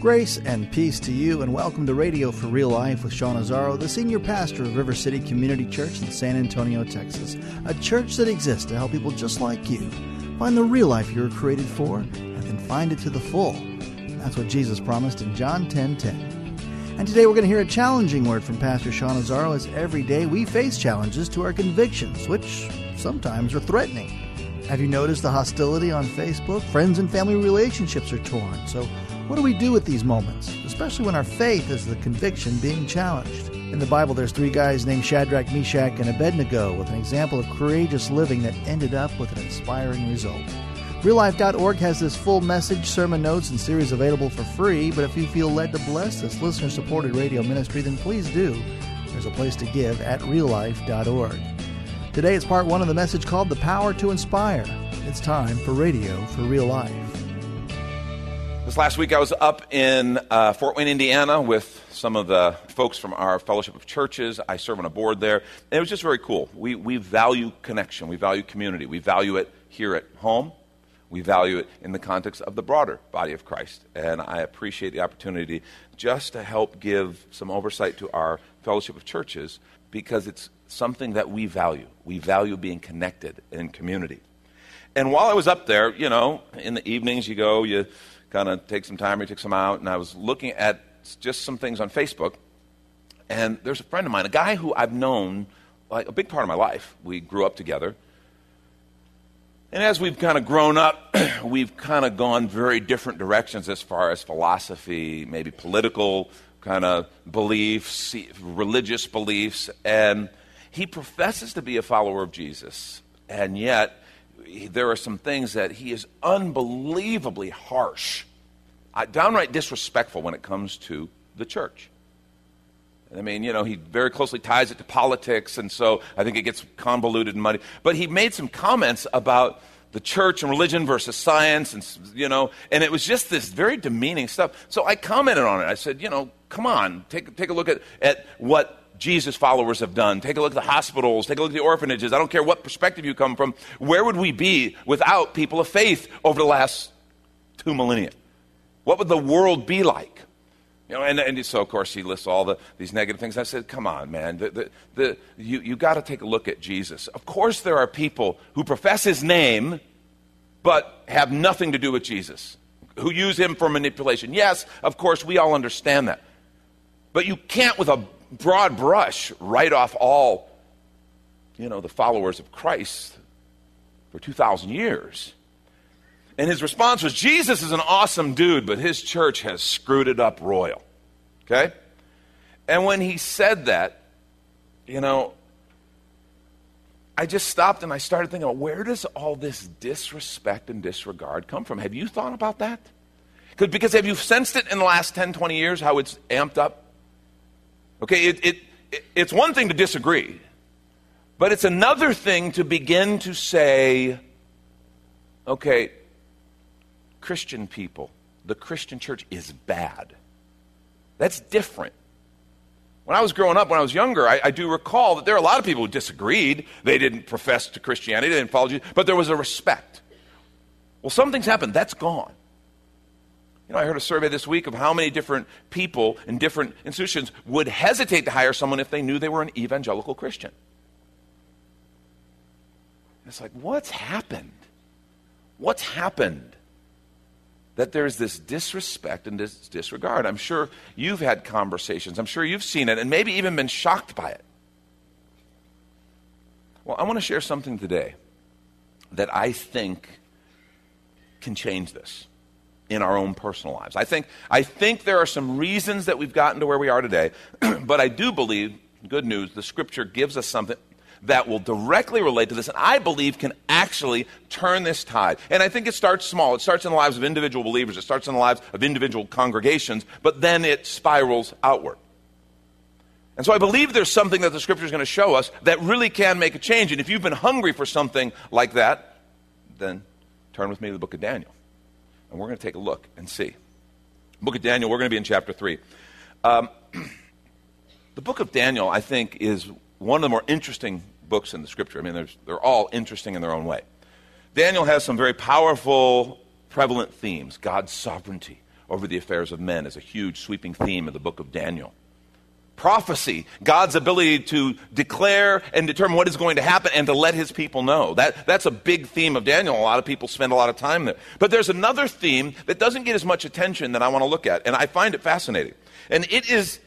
Grace and peace to you, and welcome to Radio for Real Life with Sean Azzaro, the senior pastor of River City Community Church in San Antonio, Texas. A church that exists to help people just like you find the real life you were created for and then find it to the full. That's what Jesus promised in John 10 10. And today we're going to hear a challenging word from Pastor Sean Azzaro as every day we face challenges to our convictions, which sometimes are threatening. Have you noticed the hostility on Facebook? Friends and family relationships are torn. So, what do we do with these moments, especially when our faith is the conviction being challenged? In the Bible, there's three guys named Shadrach, Meshach, and Abednego with an example of courageous living that ended up with an inspiring result. RealLife.org has this full message, sermon notes, and series available for free, but if you feel led to bless this listener supported radio ministry, then please do. There's a place to give at reallife.org. Today it's part one of the message called The Power to Inspire. It's time for Radio for Real Life. Last week, I was up in uh, Fort Wayne, Indiana, with some of the folks from our Fellowship of Churches. I serve on a board there. And it was just very cool. We, we value connection, we value community, we value it here at home, we value it in the context of the broader body of Christ. And I appreciate the opportunity just to help give some oversight to our Fellowship of Churches because it's something that we value. We value being connected in community. And while I was up there, you know, in the evenings you go, you kind of take some time, you take some out, and I was looking at just some things on Facebook, and there's a friend of mine, a guy who I've known like a big part of my life. We grew up together. And as we've kind of grown up, we've kind of gone very different directions as far as philosophy, maybe political kind of beliefs, religious beliefs, and he professes to be a follower of Jesus, and yet there are some things that he is unbelievably harsh, downright disrespectful when it comes to the church. I mean, you know, he very closely ties it to politics, and so I think it gets convoluted and muddy. But he made some comments about the church and religion versus science, and you know, and it was just this very demeaning stuff. So I commented on it. I said, you know, come on, take take a look at at what Jesus followers have done. Take a look at the hospitals, take a look at the orphanages. I don't care what perspective you come from. Where would we be without people of faith over the last two millennia? What would the world be like? You know, and, and so, of course, he lists all the, these negative things. I said, come on, man. The, the, the, you you got to take a look at Jesus. Of course, there are people who profess his name but have nothing to do with Jesus, who use him for manipulation. Yes, of course, we all understand that. But you can't, with a broad brush write off all, you know, the followers of Christ for 2,000 years. And his response was Jesus is an awesome dude, but his church has screwed it up royal. Okay? And when he said that, you know, I just stopped and I started thinking, where does all this disrespect and disregard come from? Have you thought about that? Because have you sensed it in the last 10, 20 years, how it's amped up? Okay, it, it, it, it's one thing to disagree, but it's another thing to begin to say, okay, Christian people, the Christian church is bad. That's different. When I was growing up, when I was younger, I, I, do recall that there are a lot of people who disagreed. They didn't profess to Christianity, they didn't follow Jesus, but there was a respect. Well, something's happened. That's gone. You know, I heard a survey this week of how many different people in different institutions would hesitate to hire someone if they knew they were an evangelical Christian. It's like, what's happened? What's happened? That there's this disrespect and this disregard. I'm sure you've had conversations. I'm sure you've seen it and maybe even been shocked by it. Well, I want to share something today that I think can change this in our own personal lives. I think, I think there are some reasons that we've gotten to where we are today, but I do believe, good news, the scripture gives us something, that will directly relate to this, and I believe can actually turn this tide. And I think it starts small. It starts in the lives of individual believers, it starts in the lives of individual congregations, but then it spirals outward. And so I believe there's something that the scripture is going to show us that really can make a change. And if you've been hungry for something like that, then turn with me to the book of Daniel. And we're going to take a look and see. Book of Daniel, we're going to be in chapter 3. Um, the book of Daniel, I think, is one of the more interesting books in the scripture. I mean, they're all interesting in their own way. Daniel has some very powerful, prevalent themes. God's sovereignty over the affairs of men is a huge, sweeping theme of the book of Daniel prophecy, God's ability to declare and determine what is going to happen and to let his people know. That, that's a big theme of Daniel. A lot of people spend a lot of time there. But there's another theme that doesn't get as much attention that I want to look at, and I find it fascinating. And it is,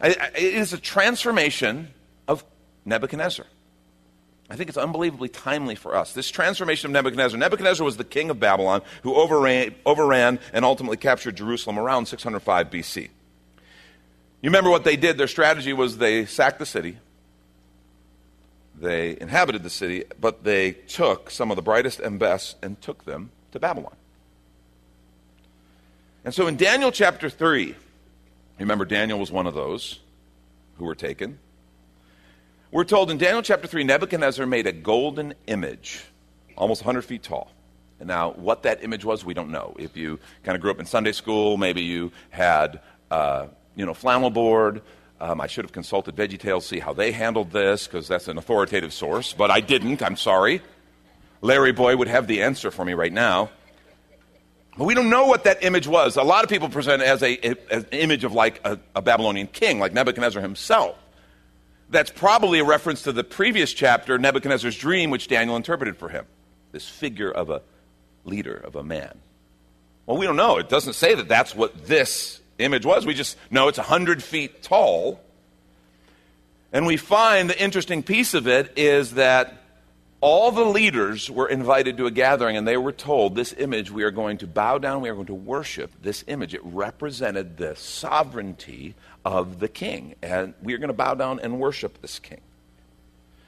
it is a transformation of Nebuchadnezzar. I think it's unbelievably timely for us. This transformation of Nebuchadnezzar. Nebuchadnezzar was the king of Babylon who overran, overran and ultimately captured Jerusalem around 605 BC. You remember what they did? Their strategy was they sacked the city, they inhabited the city, but they took some of the brightest and best and took them to Babylon. And so in Daniel chapter 3, remember Daniel was one of those who were taken. We're told in Daniel chapter 3, Nebuchadnezzar made a golden image, almost 100 feet tall. And now, what that image was, we don't know. If you kind of grew up in Sunday school, maybe you had uh, you know, flannel board. Um, I should have consulted VeggieTales, see how they handled this, because that's an authoritative source, but I didn't. I'm sorry. Larry Boy would have the answer for me right now. But we don't know what that image was. A lot of people present it as, a, as an image of like a, a Babylonian king, like Nebuchadnezzar himself. That's probably a reference to the previous chapter, Nebuchadnezzar's dream, which Daniel interpreted for him. This figure of a leader, of a man. Well, we don't know. It doesn't say that that's what this image was. We just know it's 100 feet tall. And we find the interesting piece of it is that all the leaders were invited to a gathering and they were told this image we are going to bow down, we are going to worship this image. It represented the sovereignty of the king. And we are going to bow down and worship this king.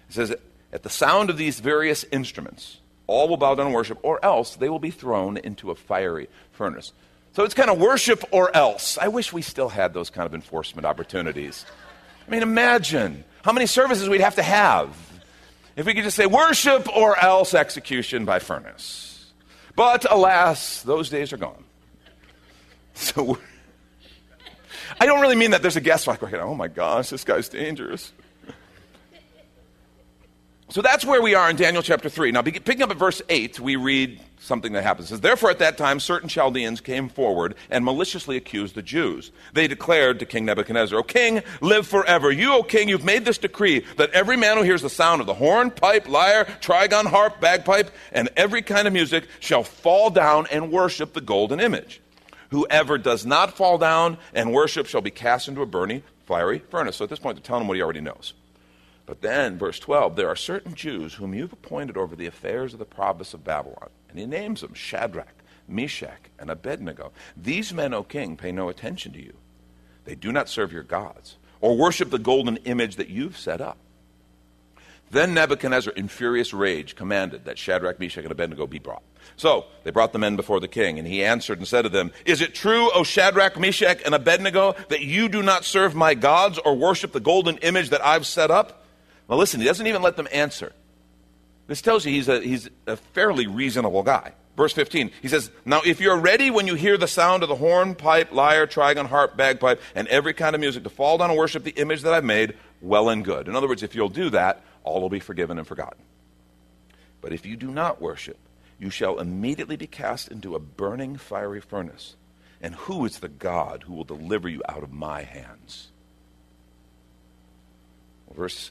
It says, at the sound of these various instruments, all will bow down and worship, or else they will be thrown into a fiery furnace. So it's kind of worship or else. I wish we still had those kind of enforcement opportunities. I mean, imagine how many services we'd have to have if we could just say worship or else execution by furnace. But alas, those days are gone. So I don't really mean that there's a guest like, oh my gosh, this guy's dangerous. So that's where we are in Daniel chapter 3. Now, picking up at verse 8, we read something that happens. It says, Therefore, at that time, certain Chaldeans came forward and maliciously accused the Jews. They declared to King Nebuchadnezzar, O king, live forever. You, O king, you've made this decree that every man who hears the sound of the horn, pipe, lyre, trigon, harp, bagpipe, and every kind of music shall fall down and worship the golden image. Whoever does not fall down and worship shall be cast into a burning, fiery furnace. So at this point, they're telling him what he already knows. But then, verse 12, there are certain Jews whom you've appointed over the affairs of the province of Babylon. And he names them Shadrach, Meshach, and Abednego. These men, O king, pay no attention to you. They do not serve your gods or worship the golden image that you've set up. Then Nebuchadnezzar, in furious rage, commanded that Shadrach, Meshach, and Abednego be brought. So they brought the men before the king, and he answered and said to them, Is it true, O Shadrach, Meshach, and Abednego, that you do not serve my gods or worship the golden image that I've set up? Now, listen, he doesn't even let them answer. This tells you he's a, he's a fairly reasonable guy. Verse 15, he says, Now if you're ready when you hear the sound of the horn, pipe, lyre, trigon, harp, bagpipe, and every kind of music to fall down and worship the image that I've made, well and good. In other words, if you'll do that, all will be forgiven and forgotten. But if you do not worship, you shall immediately be cast into a burning fiery furnace. And who is the God who will deliver you out of my hands? Verse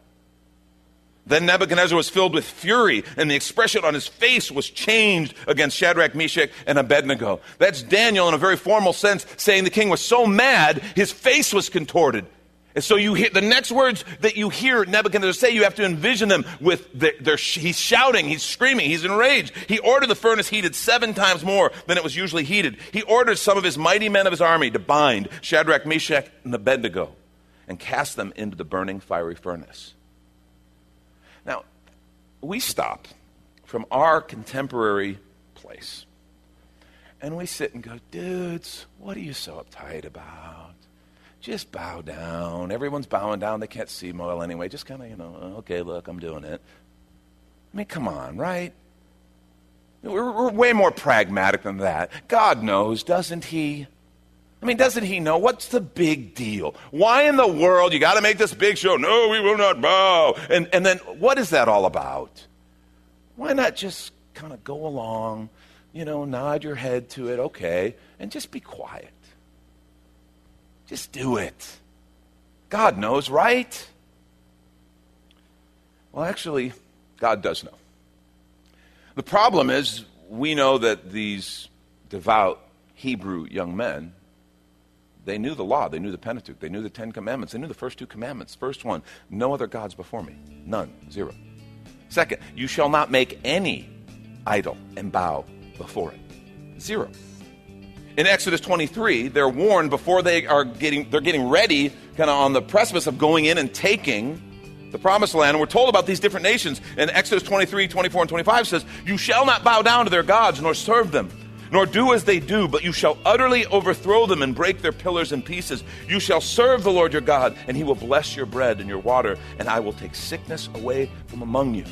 Then Nebuchadnezzar was filled with fury, and the expression on his face was changed against Shadrach, Meshach, and Abednego. That's Daniel in a very formal sense saying the king was so mad, his face was contorted. And so you hear the next words that you hear Nebuchadnezzar say, you have to envision them with the, he's shouting, he's screaming, he's enraged. He ordered the furnace heated seven times more than it was usually heated. He ordered some of his mighty men of his army to bind Shadrach, Meshach, and Abednego and cast them into the burning fiery furnace. We stop from our contemporary place and we sit and go, dudes, what are you so uptight about? Just bow down. Everyone's bowing down. They can't see well anyway. Just kind of, you know, okay, look, I'm doing it. I mean, come on, right? We're, we're way more pragmatic than that. God knows, doesn't He? I mean, doesn't he know? What's the big deal? Why in the world you got to make this big show? No, we will not bow. And, and then what is that all about? Why not just kind of go along, you know, nod your head to it, okay, and just be quiet? Just do it. God knows, right? Well, actually, God does know. The problem is, we know that these devout Hebrew young men they knew the law. They knew the Pentateuch. They knew the Ten Commandments. They knew the first two commandments. First one, no other gods before me. None. Zero. Second, you shall not make any idol and bow before it. Zero. In Exodus 23, they're warned before they are getting, they're getting ready, kind of on the precipice of going in and taking the promised land. And we're told about these different nations. In Exodus 23, 24, and 25 says, You shall not bow down to their gods nor serve them nor do as they do, but you shall utterly overthrow them and break their pillars in pieces. You shall serve the Lord your God, and he will bless your bread and your water, and I will take sickness away from among you.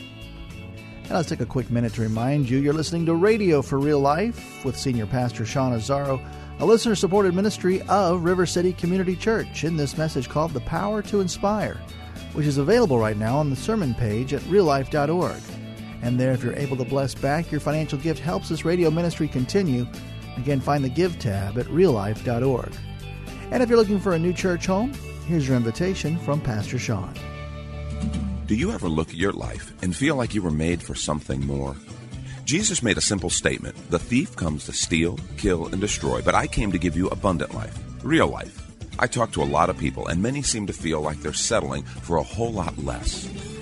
And let's take a quick minute to remind you you're listening to Radio for Real Life with Senior Pastor Sean Azzaro, a listener supported ministry of River City Community Church, in this message called The Power to Inspire, which is available right now on the sermon page at reallife.org. And there, if you're able to bless back, your financial gift helps this radio ministry continue. Again, find the Give tab at reallife.org. And if you're looking for a new church home, here's your invitation from Pastor Sean. Do you ever look at your life and feel like you were made for something more? Jesus made a simple statement The thief comes to steal, kill, and destroy, but I came to give you abundant life, real life. I talk to a lot of people, and many seem to feel like they're settling for a whole lot less.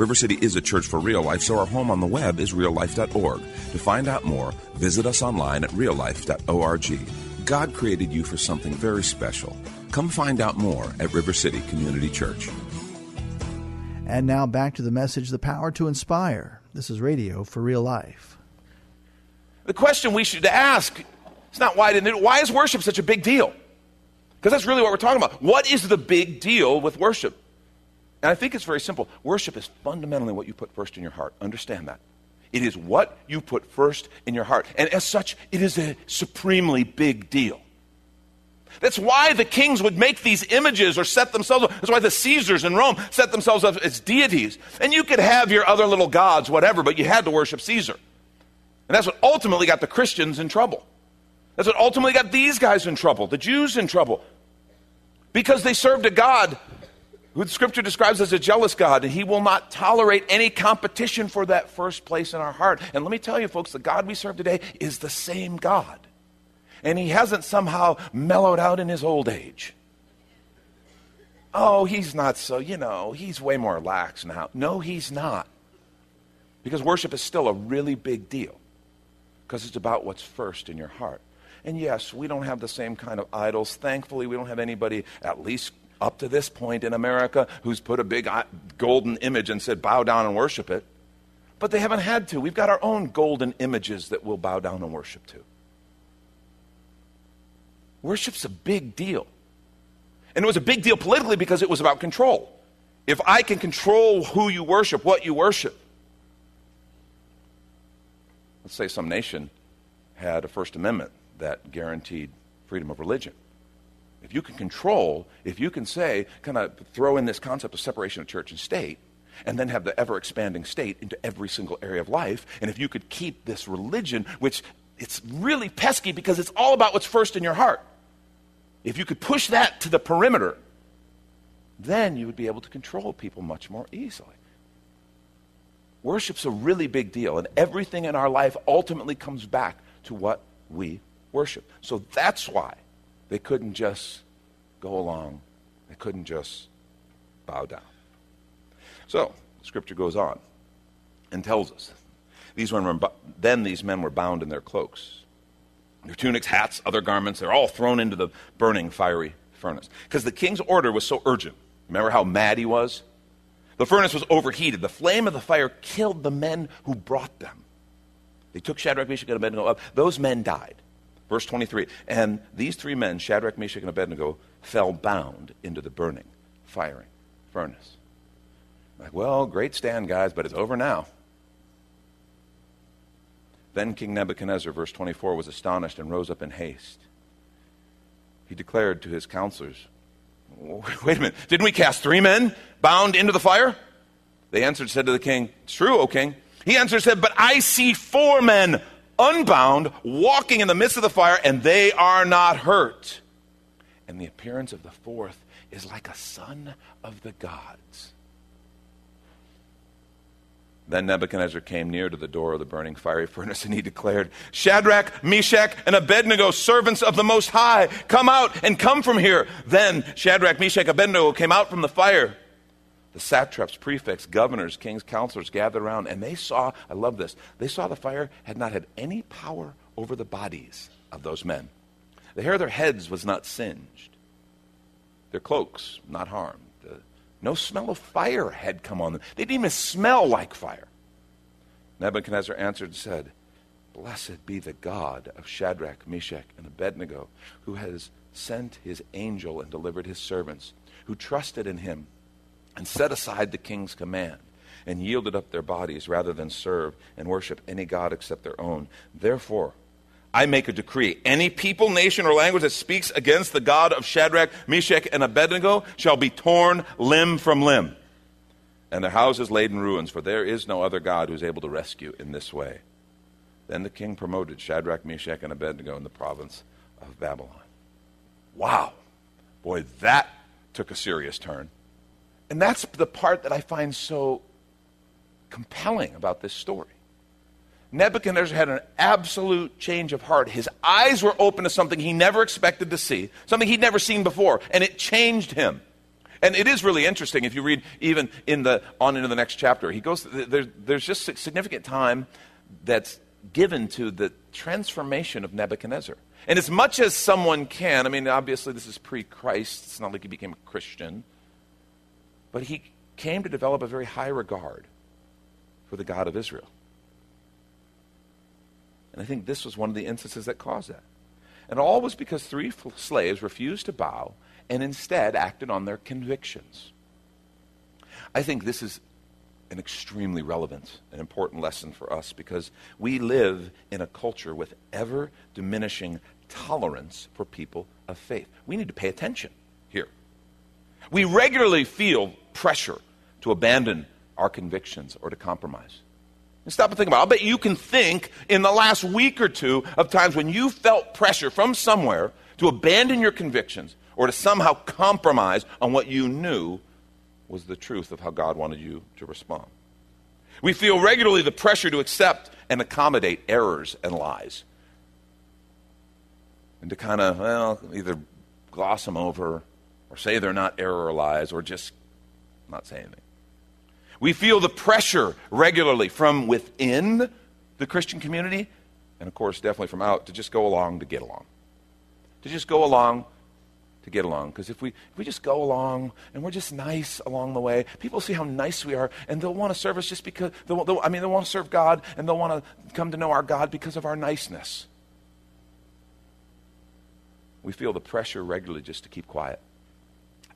River City is a church for real life, so our home on the web is reallife.org. To find out more, visit us online at reallife.org. God created you for something very special. Come find out more at River City Community Church. And now back to the message The Power to Inspire. This is radio for real life. The question we should ask is not why didn't why is worship such a big deal? Because that's really what we're talking about. What is the big deal with worship? And I think it's very simple. Worship is fundamentally what you put first in your heart. Understand that. It is what you put first in your heart. And as such, it is a supremely big deal. That's why the kings would make these images or set themselves up. That's why the Caesars in Rome set themselves up as deities. And you could have your other little gods, whatever, but you had to worship Caesar. And that's what ultimately got the Christians in trouble. That's what ultimately got these guys in trouble, the Jews in trouble. Because they served a God who the scripture describes as a jealous God, and he will not tolerate any competition for that first place in our heart. And let me tell you, folks, the God we serve today is the same God. And he hasn't somehow mellowed out in his old age. Oh, he's not so, you know, he's way more lax now. No, he's not. Because worship is still a really big deal. Because it's about what's first in your heart. And yes, we don't have the same kind of idols. Thankfully, we don't have anybody, at least up to this point in America who's put a big uh, golden image and said, bow down and worship it. But they haven't had to. We've got our own golden images that we'll bow down and worship to. Worship's a big deal. And it was a big deal politically because it was about control. if I can control who you worship, what you worship, let's say some nation had a First Amendment that guaranteed freedom of religion. If you can control, if you can say, kind of throw in this concept of separation of church and state, and then have the ever expanding state into every single area of life, and if you could keep this religion, which it's really pesky because it's all about what's first in your heart, if you could push that to the perimeter, then you would be able to control people much more easily. Worship's a really big deal, and everything in our life ultimately comes back to what we worship. So that's why they couldn't just go along, they couldn't just bow down. So, Scripture goes on and tells us these men were, then these men were bound in their cloaks, their tunics, hats, other garments. They're all thrown into the burning fiery furnace because the king's order was so urgent. Remember how mad he was? The furnace was overheated. The flame of the fire killed the men who brought them. They took Shadrach, Meshach, and Abednego up. Those men died. Verse 23. And these three men, Shadrach, Meshach, and Abednego, fell bound into the burning, firing furnace. Like, well, great stand, guys, but it's over now. Then King Nebuchadnezzar, verse 24, was astonished and rose up in haste. He declared to his counselors, Wait a minute, didn't we cast three men bound into the fire? They answered, said to the king, It's true, O king. He answered, said, But I see four men unbound walking in the midst of the fire, and they are not hurt. And the appearance of the fourth is like a son of the gods. Then Nebuchadnezzar came near to the door of the burning fiery furnace, and he declared, Shadrach, Meshach, and Abednego, servants of the Most High, come out and come from here. Then Shadrach, Meshach, Abednego came out from the fire. The satraps, prefects, governors, kings, counselors gathered around, and they saw, I love this, they saw the fire had not had any power over the bodies of those men. The hair of their heads was not singed, their cloaks not harmed. No smell of fire had come on them. They didn't even smell like fire. Nebuchadnezzar answered and said, Blessed be the God of Shadrach, Meshach, and Abednego, who has sent his angel and delivered his servants, who trusted in him and set aside the king's command and yielded up their bodies rather than serve and worship any god except their own. Therefore, I make a decree. Any people, nation, or language that speaks against the God of Shadrach, Meshach, and Abednego shall be torn limb from limb, and their houses laid in ruins, for there is no other God who is able to rescue in this way. Then the king promoted Shadrach, Meshach, and Abednego in the province of Babylon. Wow. Boy, that took a serious turn. And that's the part that I find so compelling about this story. Nebuchadnezzar had an absolute change of heart. His eyes were open to something he never expected to see, something he'd never seen before, and it changed him. And it is really interesting if you read even in the on into the next chapter. He goes there, there's just significant time that's given to the transformation of Nebuchadnezzar. And as much as someone can, I mean, obviously this is pre-Christ. It's not like he became a Christian, but he came to develop a very high regard for the God of Israel. And I think this was one of the instances that caused that. And all was because three slaves refused to bow and instead acted on their convictions. I think this is an extremely relevant and important lesson for us because we live in a culture with ever diminishing tolerance for people of faith. We need to pay attention here. We regularly feel pressure to abandon our convictions or to compromise. And stop and think about it. I'll bet you can think in the last week or two of times when you felt pressure from somewhere to abandon your convictions or to somehow compromise on what you knew was the truth of how God wanted you to respond. We feel regularly the pressure to accept and accommodate errors and lies. And to kind of, well, either gloss them over or say they're not error or lies or just not say anything. We feel the pressure regularly from within the Christian community, and of course, definitely from out, to just go along to get along. To just go along to get along. Because if we, if we just go along and we're just nice along the way, people see how nice we are, and they'll want to serve us just because, they'll, they'll, I mean, they'll want to serve God, and they'll want to come to know our God because of our niceness. We feel the pressure regularly just to keep quiet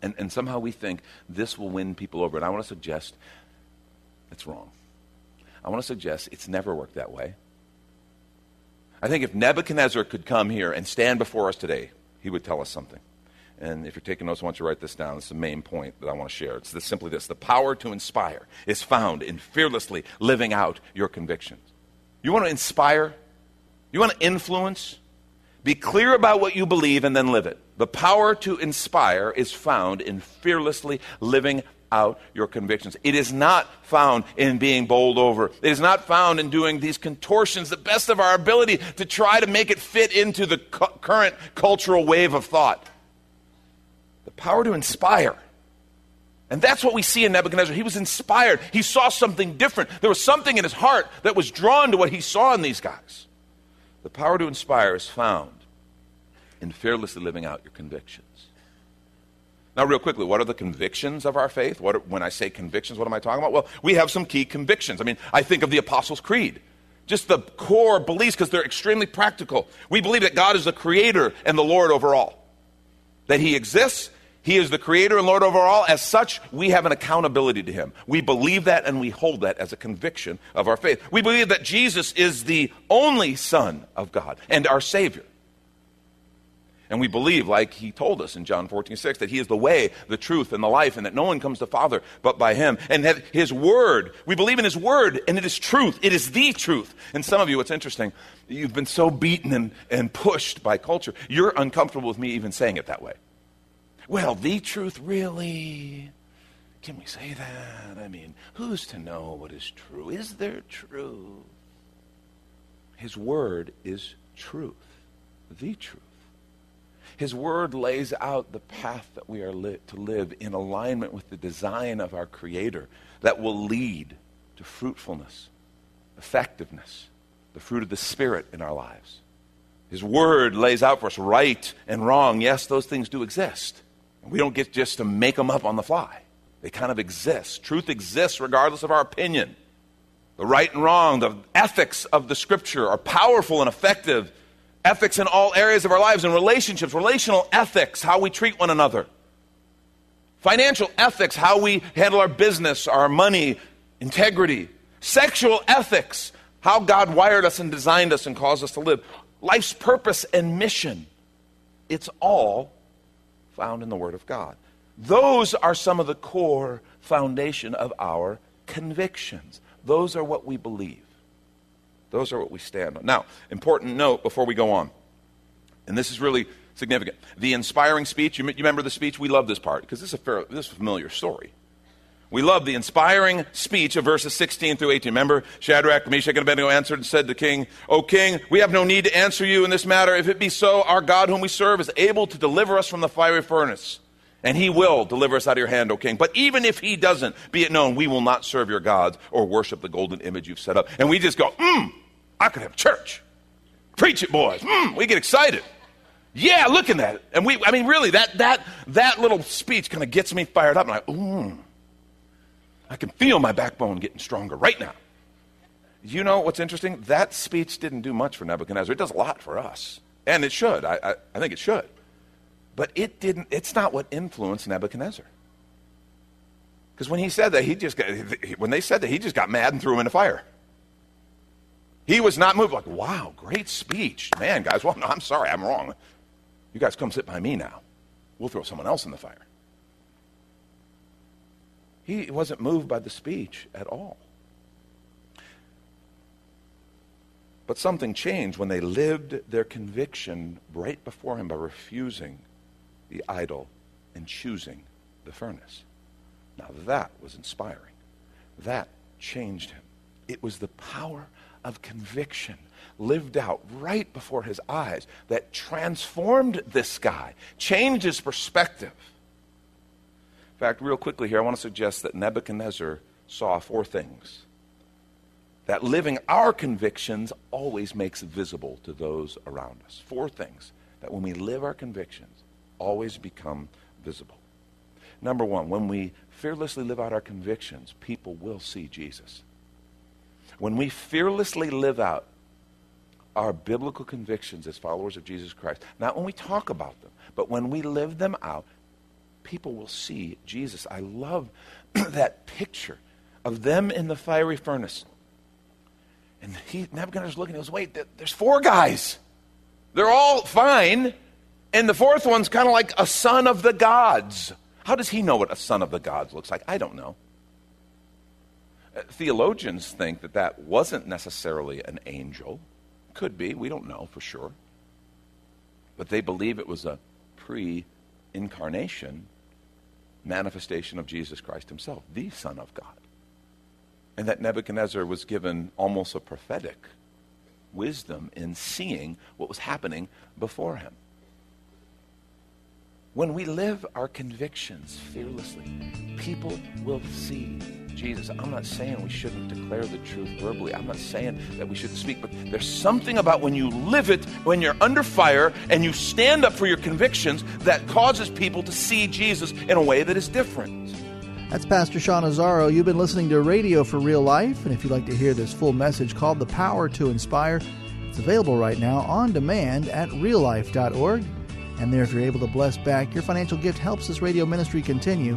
And, and somehow we think this will win people over. And I want to suggest it's wrong. I want to suggest it's never worked that way. I think if Nebuchadnezzar could come here and stand before us today, he would tell us something. And if you're taking notes, I want you to write this down. It's the main point that I want to share. It's this, simply this the power to inspire is found in fearlessly living out your convictions. You want to inspire? You want to influence? Be clear about what you believe and then live it. The power to inspire is found in fearlessly living out your convictions. It is not found in being bowled over. It is not found in doing these contortions, the best of our ability, to try to make it fit into the cu- current cultural wave of thought. The power to inspire. And that's what we see in Nebuchadnezzar. He was inspired. He saw something different. There was something in his heart that was drawn to what he saw in these guys. The power to inspire is found in fearlessly living out your convictions. Now, real quickly, what are the convictions of our faith? Are, when I say convictions, what am I talking about? Well, we have some key convictions. I mean, I think of the Apostles' Creed, just the core beliefs because they're extremely practical. We believe that God is the creator and the Lord over all, that He exists. He is the creator and Lord over all. As such, we have an accountability to Him. We believe that and we hold that as a conviction of our faith. We believe that Jesus is the only Son of God and our Savior. And we believe, like he told us in John 14, 6, that he is the way, the truth, and the life, and that no one comes to Father but by him. And that his word, we believe in his word, and it is truth. It is the truth. And some of you, it's interesting, you've been so beaten and, and pushed by culture, you're uncomfortable with me even saying it that way. Well, the truth, really? Can we say that? I mean, who's to know what is true? Is there truth? His word is truth, the truth. His word lays out the path that we are li- to live in alignment with the design of our Creator that will lead to fruitfulness, effectiveness, the fruit of the Spirit in our lives. His word lays out for us right and wrong. Yes, those things do exist. We don't get just to make them up on the fly. They kind of exist. Truth exists regardless of our opinion. The right and wrong, the ethics of the scripture are powerful and effective ethics in all areas of our lives and relationships, relational ethics, how we treat one another, financial ethics, how we handle our business, our money, integrity, sexual ethics, how God wired us and designed us and caused us to live, life's purpose and mission. It's all found in the Word of God. Those are some of the core foundation of our convictions. Those are what we believe. Those are what we stand on. Now, important note before we go on, and this is really significant. The inspiring speech, you, remember the speech? We love this part because this is a fair, this is a familiar story. We love the inspiring speech of verses 16 through 18. Remember, Shadrach, Meshach, and Abednego answered and said to the king, O king, we have no need to answer you in this matter. If it be so, our God whom we serve is able to deliver us from the fiery furnace. And he will deliver us out of your hand, O king. But even if he doesn't, be it known, we will not serve your gods or worship the golden image you've set up. And we just go, mmm, I could have church. Preach it, boys. Mm, we get excited. Yeah, look at that. And we, I mean, really, that, that, that little speech kind of gets me fired up. And I, ooh, I can feel my backbone getting stronger right now. You know what's interesting? That speech didn't do much for Nebuchadnezzar. It does a lot for us. And it should. I, I, I think it should. But it didn't, it's not what influenced Nebuchadnezzar. Because when he said that, he just got, when they said that, he just got mad and threw him in the fire. He was not moved, like, wow, great speech. Man, guys, well, no, I'm sorry, I'm wrong. You guys come sit by me now. We'll throw someone else in the fire. He wasn't moved by the speech at all. But something changed when they lived their conviction right before him by refusing the idol and choosing the furnace. Now that was inspiring. That changed him. It was the power of conviction lived out right before his eyes that transformed this guy, changed his perspective. In fact, real quickly here, I want to suggest that Nebuchadnezzar saw four things that living our convictions always makes visible to those around us. Four things that when we live our convictions always become visible. Number one, when we fearlessly live out our convictions, people will see Jesus. When we fearlessly live out our biblical convictions as followers of Jesus Christ, not when we talk about them, but when we live them out, people will see Jesus. I love that picture of them in the fiery furnace. And he, Nebuchadnezzar's looking, he goes, wait, there's four guys. They're all fine. And the fourth one's kind of like a son of the gods. How does he know what a son of the gods looks like? I don't know. Uh, theologians think that that wasn't necessarily an angel. Could be, we don't know for sure. But they believe it was a pre incarnation manifestation of Jesus Christ himself, the Son of God. And that Nebuchadnezzar was given almost a prophetic wisdom in seeing what was happening before him. When we live our convictions fearlessly, people will see Jesus. I'm not saying we shouldn't declare the truth verbally. I'm not saying that we shouldn't speak, but there's something about when you live it, when you're under fire, and you stand up for your convictions that causes people to see Jesus in a way that is different. That's Pastor Sean Azzaro. You've been listening to Radio for Real Life, and if you'd like to hear this full message called The Power to Inspire, it's available right now on demand at reallife.org. And there, if you're able to bless back, your financial gift helps this radio ministry continue.